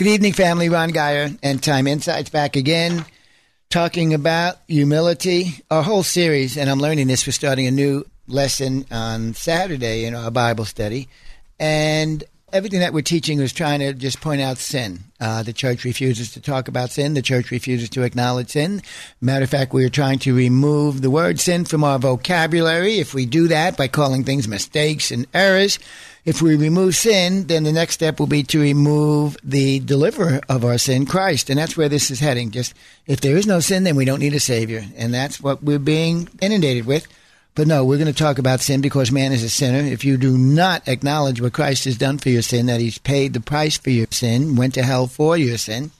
Good evening, family. Ron Geyer End Time Insights back again, talking about humility. Our whole series, and I'm learning this. We're starting a new lesson on Saturday in our Bible study, and everything that we're teaching is trying to just point out sin. Uh, the church refuses to talk about sin. The church refuses to acknowledge sin. Matter of fact, we are trying to remove the word sin from our vocabulary. If we do that by calling things mistakes and errors, if we remove sin, then the next step will be to remove the deliverer of our sin, Christ. And that's where this is heading. Just if there is no sin, then we don't need a savior. And that's what we're being inundated with. But no, we're going to talk about sin because man is a sinner. If you do not acknowledge what Christ has done for your sin, that he's paid the price for your sin, went to hell for your sin,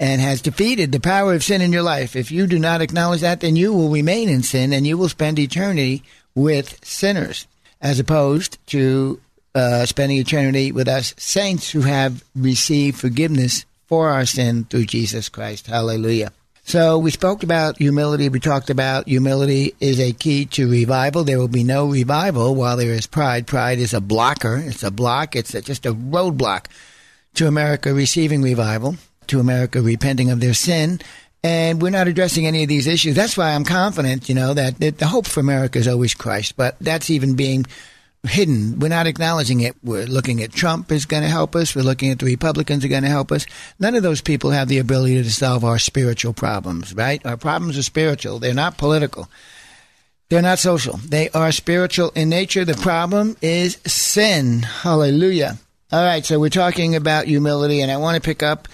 and has defeated the power of sin in your life, if you do not acknowledge that, then you will remain in sin and you will spend eternity with sinners, as opposed to uh, spending eternity with us saints who have received forgiveness for our sin through Jesus Christ. Hallelujah. So we spoke about humility. We talked about humility is a key to revival. There will be no revival while there is pride. Pride is a blocker. It's a block. It's a, just a roadblock to America receiving revival, to America repenting of their sin. And we're not addressing any of these issues. That's why I'm confident, you know, that, that the hope for America is always Christ. But that's even being hidden. We're not acknowledging it. We're looking at Trump is going to help us. We're looking at the Republicans are going to help us. None of those people have the ability to solve our spiritual problems, right? Our problems are spiritual. They're not political. They're not social. They are spiritual in nature. The problem is sin. Hallelujah. All right. So we're talking about humility and I want to pick up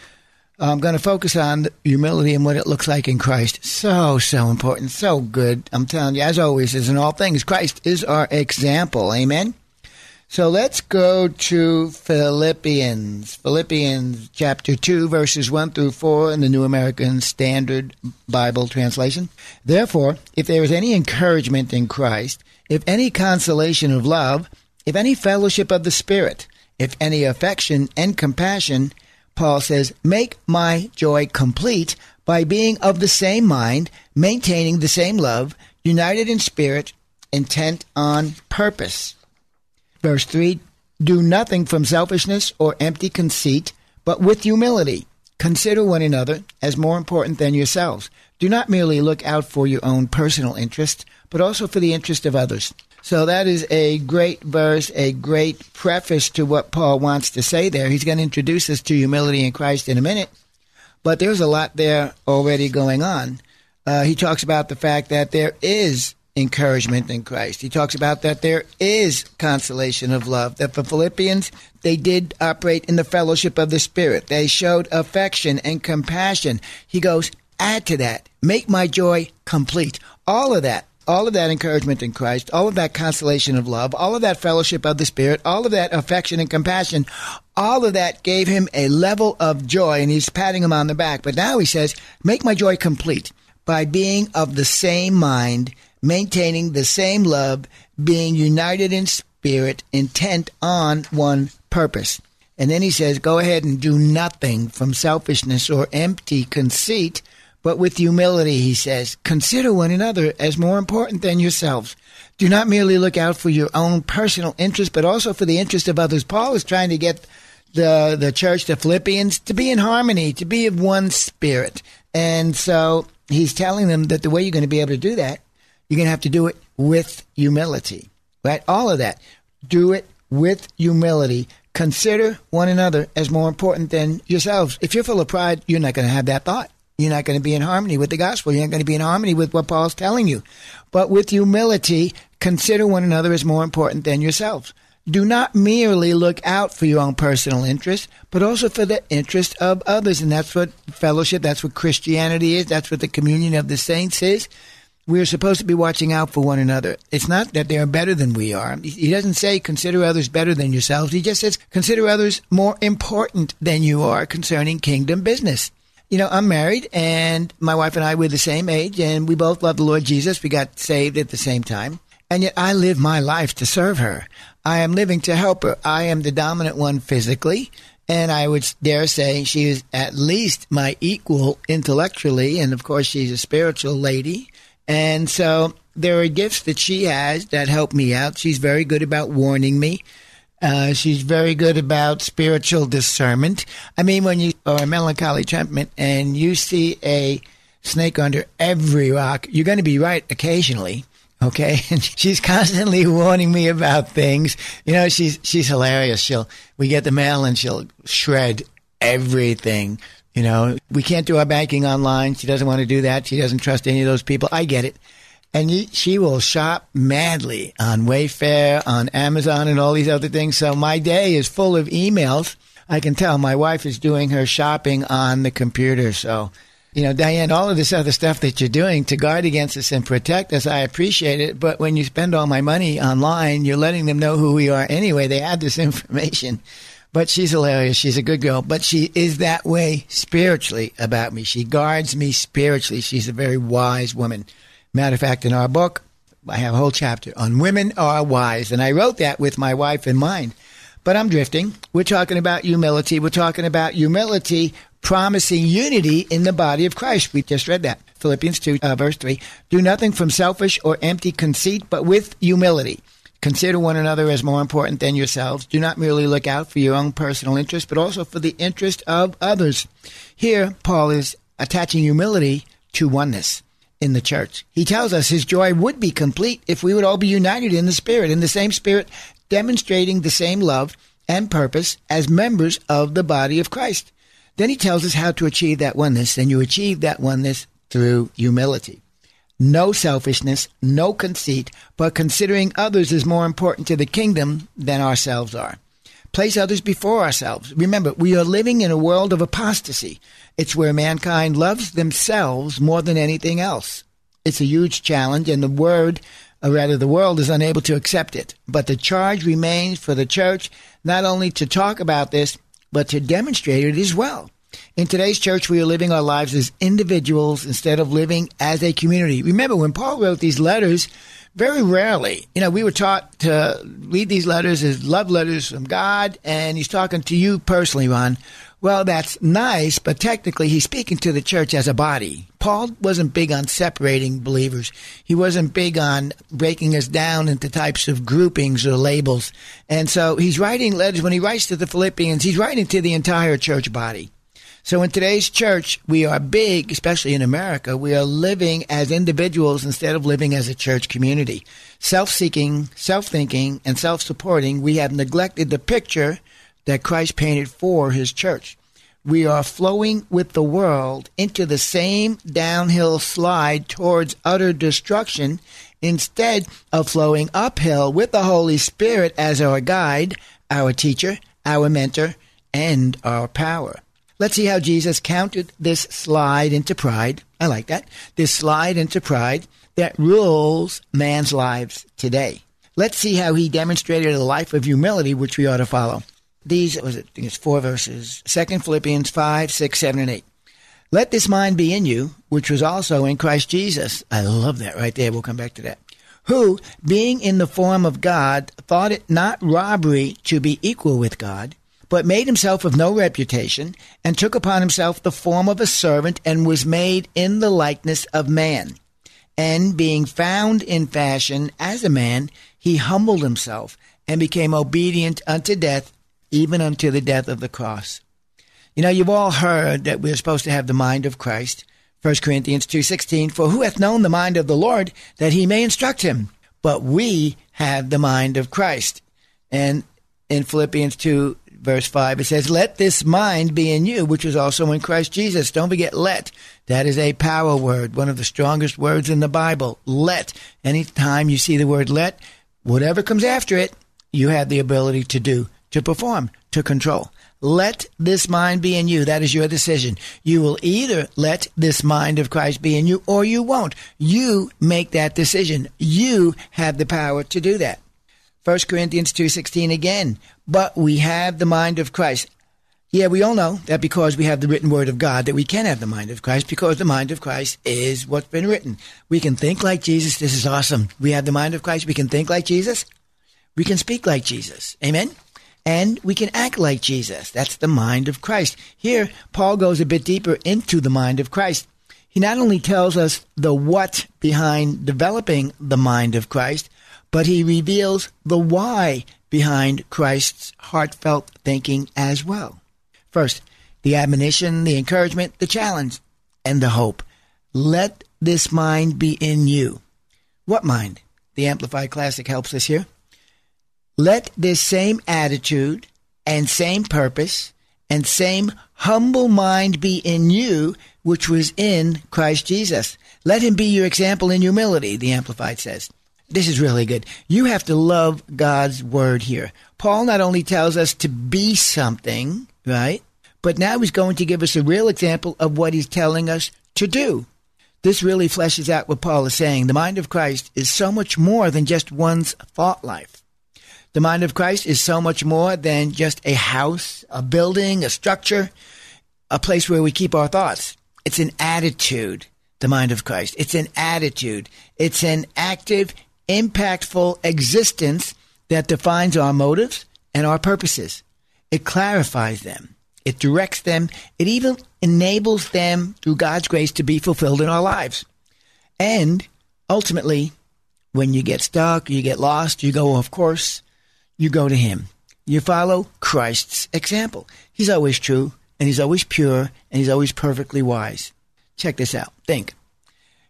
I'm going to focus on humility and what it looks like in Christ. So, so important. So good. I'm telling you, as always, as in all things, Christ is our example. Amen. So let's go to Philippians. Philippians chapter 2, verses 1 through 4 in the New American Standard Bible translation. Therefore, if there is any encouragement in Christ, if any consolation of love, if any fellowship of the Spirit, if any affection and compassion, Paul says, Make my joy complete by being of the same mind, maintaining the same love, united in spirit, intent on purpose. Verse 3 Do nothing from selfishness or empty conceit, but with humility. Consider one another as more important than yourselves. Do not merely look out for your own personal interest, but also for the interest of others. So that is a great verse, a great preface to what Paul wants to say there. He's going to introduce us to humility in Christ in a minute, but there's a lot there already going on. Uh, he talks about the fact that there is encouragement in Christ. He talks about that there is consolation of love. That the Philippians, they did operate in the fellowship of the Spirit. They showed affection and compassion. He goes, add to that, make my joy complete. All of that all of that encouragement in Christ, all of that consolation of love, all of that fellowship of the Spirit, all of that affection and compassion, all of that gave him a level of joy, and he's patting him on the back. But now he says, Make my joy complete by being of the same mind, maintaining the same love, being united in spirit, intent on one purpose. And then he says, Go ahead and do nothing from selfishness or empty conceit but with humility, he says, consider one another as more important than yourselves. Do not merely look out for your own personal interest, but also for the interest of others. Paul is trying to get the, the church, the Philippians, to be in harmony, to be of one spirit. And so he's telling them that the way you're going to be able to do that, you're going to have to do it with humility, right? All of that. Do it with humility. Consider one another as more important than yourselves. If you're full of pride, you're not going to have that thought. You're not going to be in harmony with the gospel. You're not going to be in harmony with what Paul's telling you. But with humility, consider one another as more important than yourselves. Do not merely look out for your own personal interest, but also for the interest of others. And that's what fellowship, that's what Christianity is, that's what the communion of the saints is. we're supposed to be watching out for one another. It's not that they're better than we are. He doesn't say consider others better than yourselves. He just says consider others more important than you are concerning kingdom business. You know, I'm married and my wife and I were the same age and we both love the Lord Jesus. We got saved at the same time. And yet I live my life to serve her. I am living to help her. I am the dominant one physically. And I would dare say she is at least my equal intellectually. And of course, she's a spiritual lady. And so there are gifts that she has that help me out. She's very good about warning me. Uh, she's very good about spiritual discernment. I mean, when you are a melancholy temperament and you see a snake under every rock, you're going to be right occasionally. Okay, and she's constantly warning me about things. You know, she's she's hilarious. She'll we get the mail and she'll shred everything. You know, we can't do our banking online. She doesn't want to do that. She doesn't trust any of those people. I get it. And she will shop madly on Wayfair, on Amazon, and all these other things. So my day is full of emails. I can tell my wife is doing her shopping on the computer. So, you know, Diane, all of this other stuff that you're doing to guard against us and protect us, I appreciate it. But when you spend all my money online, you're letting them know who we are anyway. They have this information. But she's hilarious. She's a good girl. But she is that way spiritually about me. She guards me spiritually. She's a very wise woman. Matter of fact, in our book, I have a whole chapter on women are wise. And I wrote that with my wife in mind. But I'm drifting. We're talking about humility. We're talking about humility promising unity in the body of Christ. We just read that. Philippians 2, uh, verse 3. Do nothing from selfish or empty conceit, but with humility Consider one another as more important than yourselves. Do not merely look out for your own personal interest, but also for the interest of others. Here, Paul is attaching humility to oneness in the church. He tells us his joy would be complete if we would all be united in the Spirit, in the same Spirit, demonstrating the same love and purpose as members of the body of Christ. Then he tells us how to achieve that oneness, and you achieve that oneness through humility no selfishness, no conceit, but considering others is more important to the kingdom than ourselves are. Place others before ourselves. Remember, we are living in a world of apostasy. It's where mankind loves themselves more than anything else. It's a huge challenge, and the word, or rather the world, is unable to accept it. But the charge remains for the church not only to talk about this, but to demonstrate it as well. In today's church, we are living our lives as individuals instead of living as a community. Remember, when Paul wrote these letters, very rarely, you know, we were taught to read these letters as love letters from God, and he's talking to you personally, Ron. Well, that's nice, but technically he's speaking to the church as a body. Paul wasn't big on separating believers. He wasn't big on breaking us down into types of groupings or labels. And so he's writing letters, when he writes to the Philippians, he's writing to the entire church body. So in today's church, we are big, especially in America, we are living as individuals instead of living as a church community. Self seeking, self thinking, and self supporting, we have neglected the picture that Christ painted for his church. We are flowing with the world into the same downhill slide towards utter destruction instead of flowing uphill with the Holy Spirit as our guide, our teacher, our mentor, and our power. Let's see how Jesus counted this slide into pride. I like that. This slide into pride that rules man's lives today. Let's see how he demonstrated a life of humility, which we ought to follow. These, was it, it's four verses. Second Philippians 5, 6, 7, and 8. Let this mind be in you, which was also in Christ Jesus. I love that right there. We'll come back to that. Who, being in the form of God, thought it not robbery to be equal with God but made himself of no reputation, and took upon himself the form of a servant, and was made in the likeness of man. And being found in fashion as a man, he humbled himself, and became obedient unto death, even unto the death of the cross. You know, you've all heard that we're supposed to have the mind of Christ. 1 Corinthians 2.16, For who hath known the mind of the Lord, that he may instruct him? But we have the mind of Christ. And in Philippians 2, verse 5, it says, Let this mind be in you, which is also in Christ Jesus. Don't forget, let. That is a power word, one of the strongest words in the Bible. Let. Anytime you see the word let, whatever comes after it, you have the ability to do to perform, to control. Let this mind be in you. That is your decision. You will either let this mind of Christ be in you or you won't. You make that decision. You have the power to do that. 1 Corinthians 2:16 again. But we have the mind of Christ. Yeah, we all know that because we have the written word of God that we can have the mind of Christ because the mind of Christ is what's been written. We can think like Jesus. This is awesome. We have the mind of Christ. We can think like Jesus. We can speak like Jesus. Amen. And we can act like Jesus. That's the mind of Christ. Here, Paul goes a bit deeper into the mind of Christ. He not only tells us the what behind developing the mind of Christ, but he reveals the why behind Christ's heartfelt thinking as well. First, the admonition, the encouragement, the challenge, and the hope. Let this mind be in you. What mind? The Amplified Classic helps us here. Let this same attitude and same purpose and same humble mind be in you, which was in Christ Jesus. Let him be your example in humility, the Amplified says. This is really good. You have to love God's word here. Paul not only tells us to be something, right? But now he's going to give us a real example of what he's telling us to do. This really fleshes out what Paul is saying. The mind of Christ is so much more than just one's thought life. The mind of Christ is so much more than just a house, a building, a structure, a place where we keep our thoughts. It's an attitude, the mind of Christ. It's an attitude. It's an active, impactful existence that defines our motives and our purposes. It clarifies them. It directs them. It even enables them through God's grace to be fulfilled in our lives. And ultimately, when you get stuck, you get lost, you go off course, you go to Him. You follow Christ's example. He's always true, and He's always pure, and He's always perfectly wise. Check this out. Think.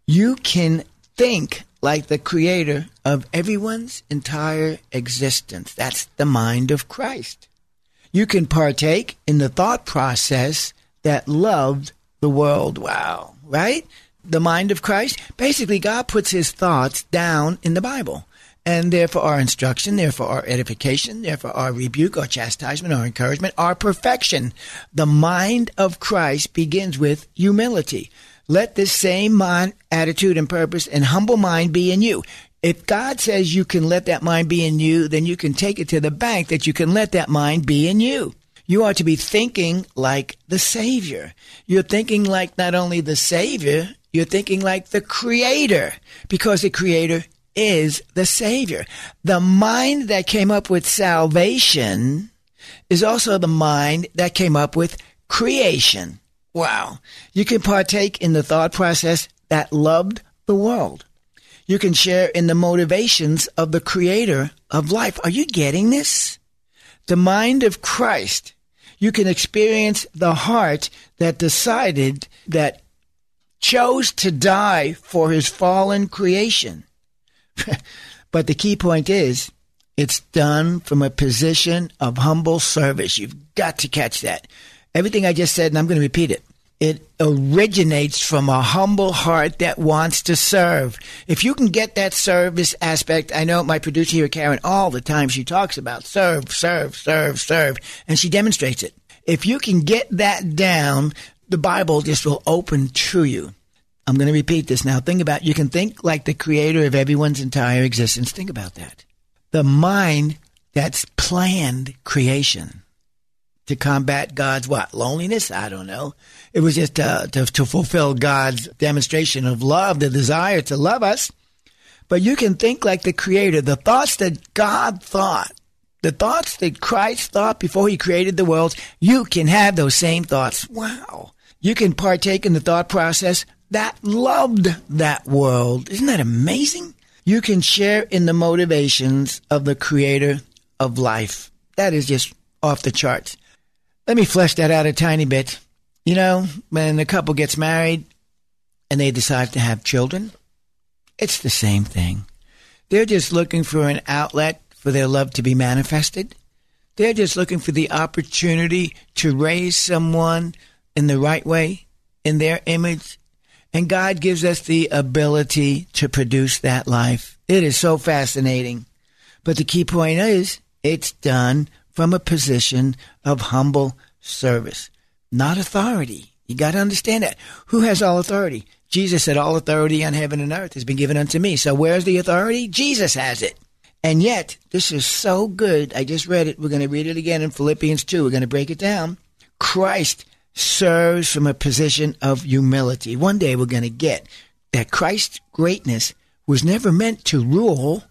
You can think like the creator of everyone's entire existence. That's the mind of Christ you can partake in the thought process that loved the world. Wow, right? The mind of Christ. Basically, God puts his thoughts down in the Bible. And therefore, our instruction, therefore, our edification, therefore, our rebuke, our chastisement, our encouragement, our perfection. The mind of Christ begins with humility. Let this same mind, attitude, and purpose and humble mind be in you. If God says you can let that mind be in you, then you can take it to the bank that you can let that mind be in you. You are to be thinking like the Savior. You're thinking like not only the Savior, you're thinking like the Creator, because the Creator is the Savior. The mind that came up with salvation is also the mind that came up with creation. Wow. You can partake in the thought process that loved the world. You can share in the motivations of the creator of life. Are you getting this? The mind of Christ. You can experience the heart that decided that chose to die for his fallen creation. but the key point is it's done from a position of humble service. You've got to catch that. Everything I just said, and I'm going to repeat it. It originates from a humble heart that wants to serve. If you can get that service aspect, I know my producer here, Karen, all the time she talks about serve, serve, serve, serve, and she demonstrates it. If you can get that down, the Bible just will open to you. I'm going to repeat this now. Think about you can think like the creator of everyone's entire existence. Think about that. The mind that's planned creation to combat God's what? Loneliness? I don't know. It was just uh, to, to fulfill God's demonstration of love, the desire to love us. But you can think like the Creator. The thoughts that God thought, the thoughts that Christ thought before He created the world, you can have those same thoughts. Wow. You can partake in the thought process that loved that world. Isn't that amazing? You can share in the motivations of the Creator of life. That is just off the charts. Let me flesh that out a tiny bit. You know, when a couple gets married and they decide to have children, it's the same thing. They're just looking for an outlet for their love to be manifested. They're just looking for the opportunity to raise someone in the right way, in their image. And God gives us the ability to produce that life. It is so fascinating. But the key point is it's done from a position of humble service, not authority. You got to understand that. Who has all authority? Jesus said, All authority on heaven and earth has been given unto me. So where's the authority? Jesus has it. And yet, this is so good. I just read it. We're going to read it again in Philippians 2. We're going to break it down. Christ serves from a position of humility. One day we're going to get that Christ's greatness was never meant to rule.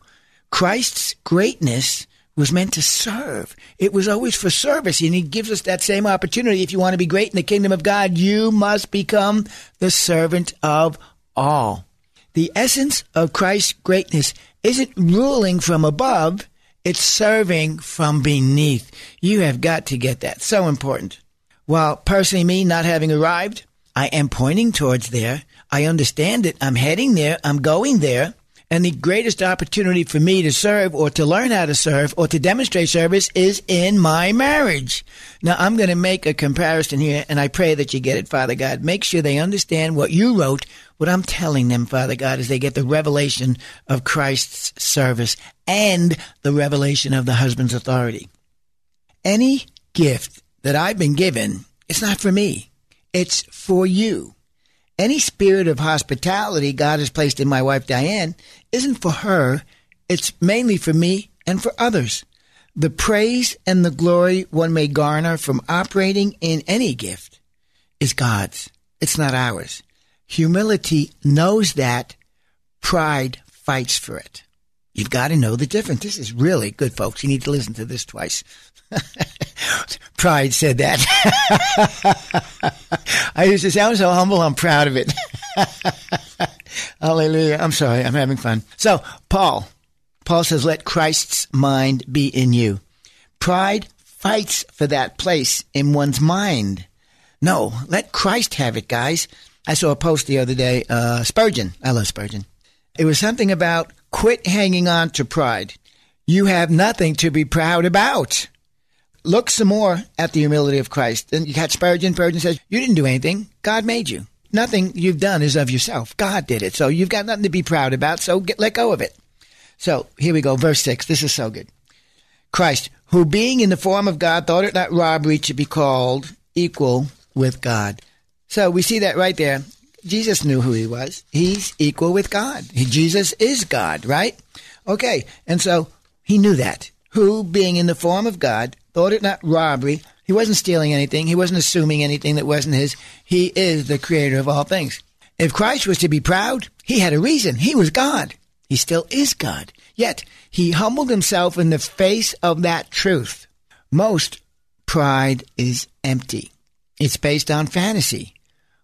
Christ's greatness was meant to serve. It was always for service. And he gives us that same opportunity. If you want to be great in the kingdom of God, you must become the servant of all. The essence of Christ's greatness isn't ruling from above, it's serving from beneath. You have got to get that. So important. While personally, me not having arrived, I am pointing towards there. I understand it. I'm heading there. I'm going there. And the greatest opportunity for me to serve or to learn how to serve or to demonstrate service is in my marriage. Now, I'm going to make a comparison here, and I pray that you get it, Father God. Make sure they understand what you wrote, what I'm telling them, Father God, as they get the revelation of Christ's service and the revelation of the husband's authority. Any gift that I've been given, it's not for me. It's for you. Any spirit of hospitality God has placed in my wife Diane isn't for her, it's mainly for me and for others. The praise and the glory one may garner from operating in any gift is God's. It's not ours. Humility knows that. Pride fights for it. You've got to know the difference. This is really good, folks. You need to listen to this twice. Pride said that. I used to sound so humble, I'm proud of it. Hallelujah. I'm sorry, I'm having fun. So, Paul. Paul says, let Christ's mind be in you. Pride fights for that place in one's mind. No, let Christ have it, guys. I saw a post the other day, uh, Spurgeon. I love Spurgeon. It was something about quit hanging on to pride. You have nothing to be proud about look some more at the humility of Christ. And you got Spurgeon. Spurgeon says, You didn't do anything. God made you. Nothing you've done is of yourself. God did it. So you've got nothing to be proud about. So get, let go of it. So here we go. Verse 6. This is so good. Christ, who being in the form of God, thought it not robbery to be called equal with God. So we see that right there. Jesus knew who he was. He's equal with God. He, Jesus is God, right? Okay. And so he knew that. Who, being in the form of God, thought it not robbery. He wasn't stealing anything. He wasn't assuming anything that wasn't his. He is the creator of all things. If Christ was to be proud, he had a reason. He was God. He still is God. Yet, he humbled himself in the face of that truth. Most pride is empty. It's based on fantasy.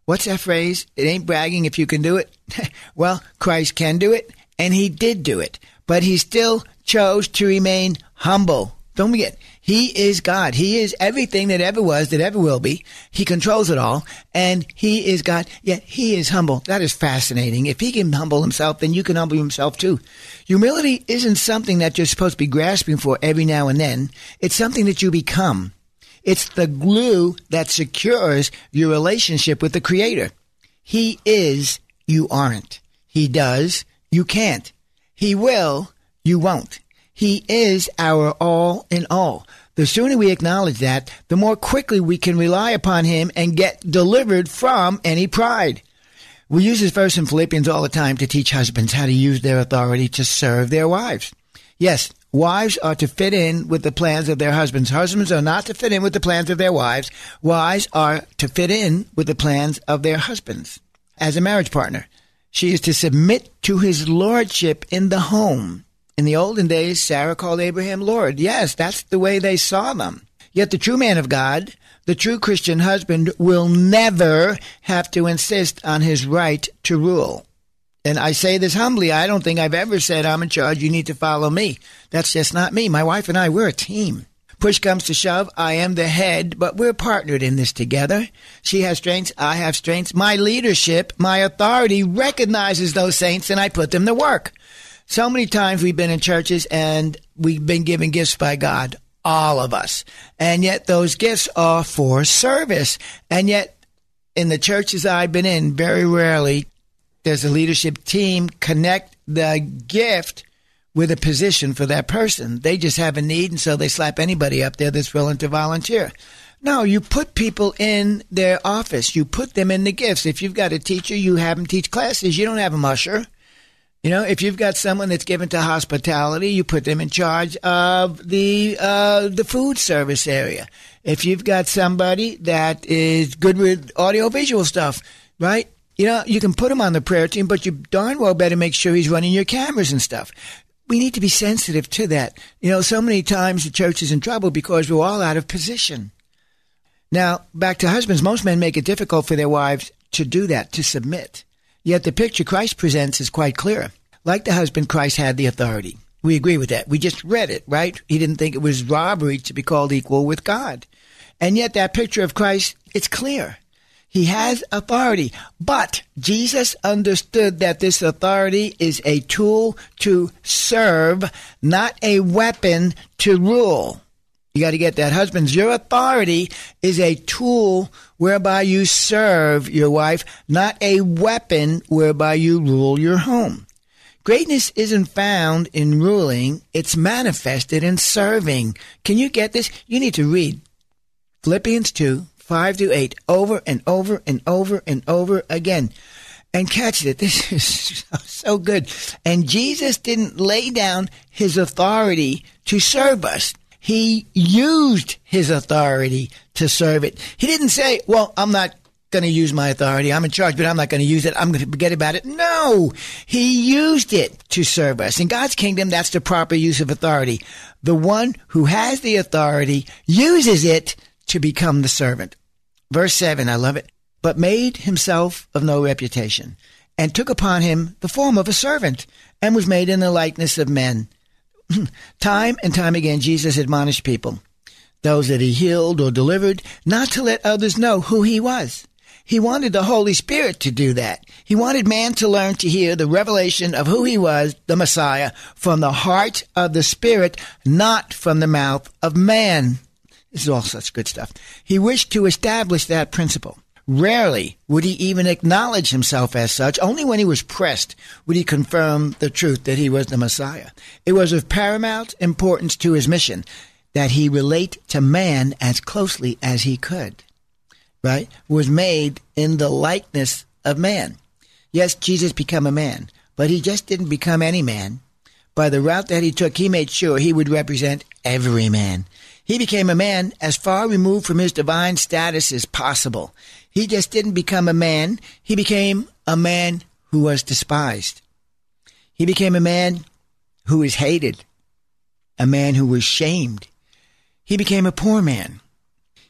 What's that phrase? It ain't bragging if you can do it. well, Christ can do it, and he did do it. But he still chose to remain humble. Don't forget, he is God. He is everything that ever was, that ever will be. He controls it all, and He is God, yet He is humble. That is fascinating. If He can humble Himself, then you can humble Himself too. Humility isn't something that you're supposed to be grasping for every now and then. It's something that you become. It's the glue that secures your relationship with the Creator. He is, you aren't. He does, you can't. He will, you won't. He is our all in all. The sooner we acknowledge that, the more quickly we can rely upon Him and get delivered from any pride. We use this verse in Philippians all the time to teach husbands how to use their authority to serve their wives. Yes, wives are to fit in with the plans of their husbands. Husbands are not to fit in with the plans of their wives. Wives are to fit in with the plans of their husbands. As a marriage partner, she is to submit to his lordship in the home in the olden days, Sarah called Abraham Lord. Yes, that's the way they saw them. Yet the true man of God, the true Christian husband, will never have to insist on his right to rule. And I say this humbly. I don't think I've ever said, I'm in charge, you need to follow me. That's just not me. My wife and I, we're a team. Push comes to shove, I am the head, but we're partnered in this together. She has strengths, I have strengths. My leadership, my authority recognizes those saints and I put them to work. So many times we've been in churches and we've been given gifts by God, all of us. And yet those gifts are for service. And yet in the churches I've been in, very rarely does the leadership team connect the gift with a position for that person. They just have a need, and so they slap anybody up there that's willing to volunteer. No, you put people in their office. You put them in the gifts. If you've got a teacher, you have them teach classes. You don't have a musher. You know, if you've got someone that's given to hospitality, you put them in charge of the uh, the food service area. If you've got somebody that is good with audiovisual stuff, right? You know, you can put him on the prayer team, but you darn well better make sure he's running your cameras and stuff. We need to be sensitive to that. You know, so many times the church is in trouble because we're all out of position. Now, back to husbands, most men make it difficult for their wives to do that, to submit. Yet the picture Christ presents is quite clear. Like the husband, Christ had the authority. We agree with that. We just read it, right? He didn't think it was robbery to be called equal with God. And yet that picture of Christ, it's clear. He has authority. But Jesus understood that this authority is a tool to serve, not a weapon to rule. You got to get that. Husbands, your authority is a tool whereby you serve your wife, not a weapon whereby you rule your home. Greatness isn't found in ruling, it's manifested in serving. Can you get this? You need to read Philippians 2, 5 to 8, over and over and over and over again. And catch it. This is so good. And Jesus didn't lay down his authority to serve us. He used his authority to serve it. He didn't say, well, I'm not going to use my authority. I'm in charge, but I'm not going to use it. I'm going to forget about it. No, he used it to serve us. In God's kingdom, that's the proper use of authority. The one who has the authority uses it to become the servant. Verse 7, I love it. But made himself of no reputation, and took upon him the form of a servant, and was made in the likeness of men. time and time again, Jesus admonished people, those that he healed or delivered, not to let others know who he was. He wanted the Holy Spirit to do that. He wanted man to learn to hear the revelation of who he was, the Messiah, from the heart of the Spirit, not from the mouth of man. This is all such good stuff. He wished to establish that principle. Rarely would he even acknowledge himself as such. Only when he was pressed would he confirm the truth that he was the Messiah. It was of paramount importance to his mission that he relate to man as closely as he could. Right? Was made in the likeness of man. Yes, Jesus became a man, but he just didn't become any man. By the route that he took, he made sure he would represent every man. He became a man as far removed from his divine status as possible. He just didn't become a man. He became a man who was despised. He became a man who was hated, a man who was shamed. He became a poor man.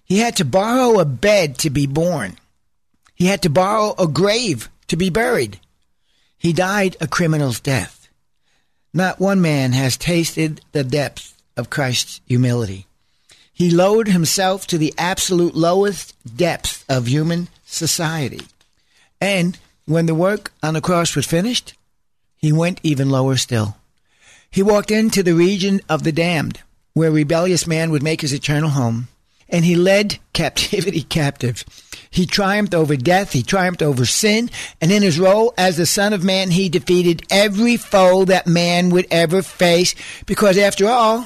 He had to borrow a bed to be born. He had to borrow a grave to be buried. He died a criminal's death. Not one man has tasted the depth of Christ's humility. He lowered himself to the absolute lowest depth of human society. And when the work on the cross was finished, he went even lower still. He walked into the region of the damned, where rebellious man would make his eternal home, and he led captivity captive. He triumphed over death, he triumphed over sin, and in his role as the Son of Man, he defeated every foe that man would ever face, because after all,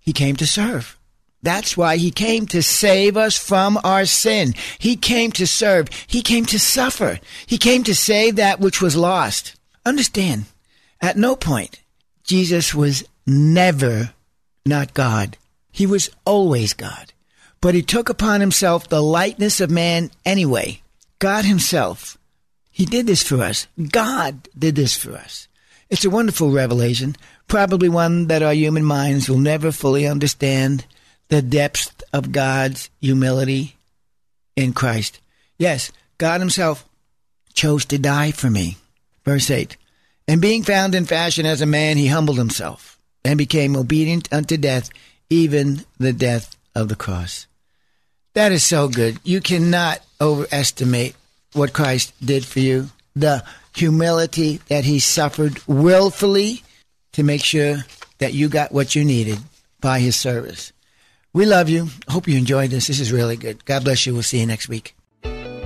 he came to serve. That's why he came to save us from our sin. He came to serve. He came to suffer. He came to save that which was lost. Understand, at no point, Jesus was never not God. He was always God. But he took upon himself the likeness of man anyway. God himself. He did this for us. God did this for us. It's a wonderful revelation, probably one that our human minds will never fully understand the depth of God's humility in Christ. Yes, God Himself chose to die for me. Verse 8 And being found in fashion as a man, He humbled Himself and became obedient unto death, even the death of the cross. That is so good. You cannot overestimate what Christ did for you. The humility that He suffered willfully to make sure that you got what you needed by His service. We love you. Hope you enjoyed this. This is really good. God bless you. We'll see you next week.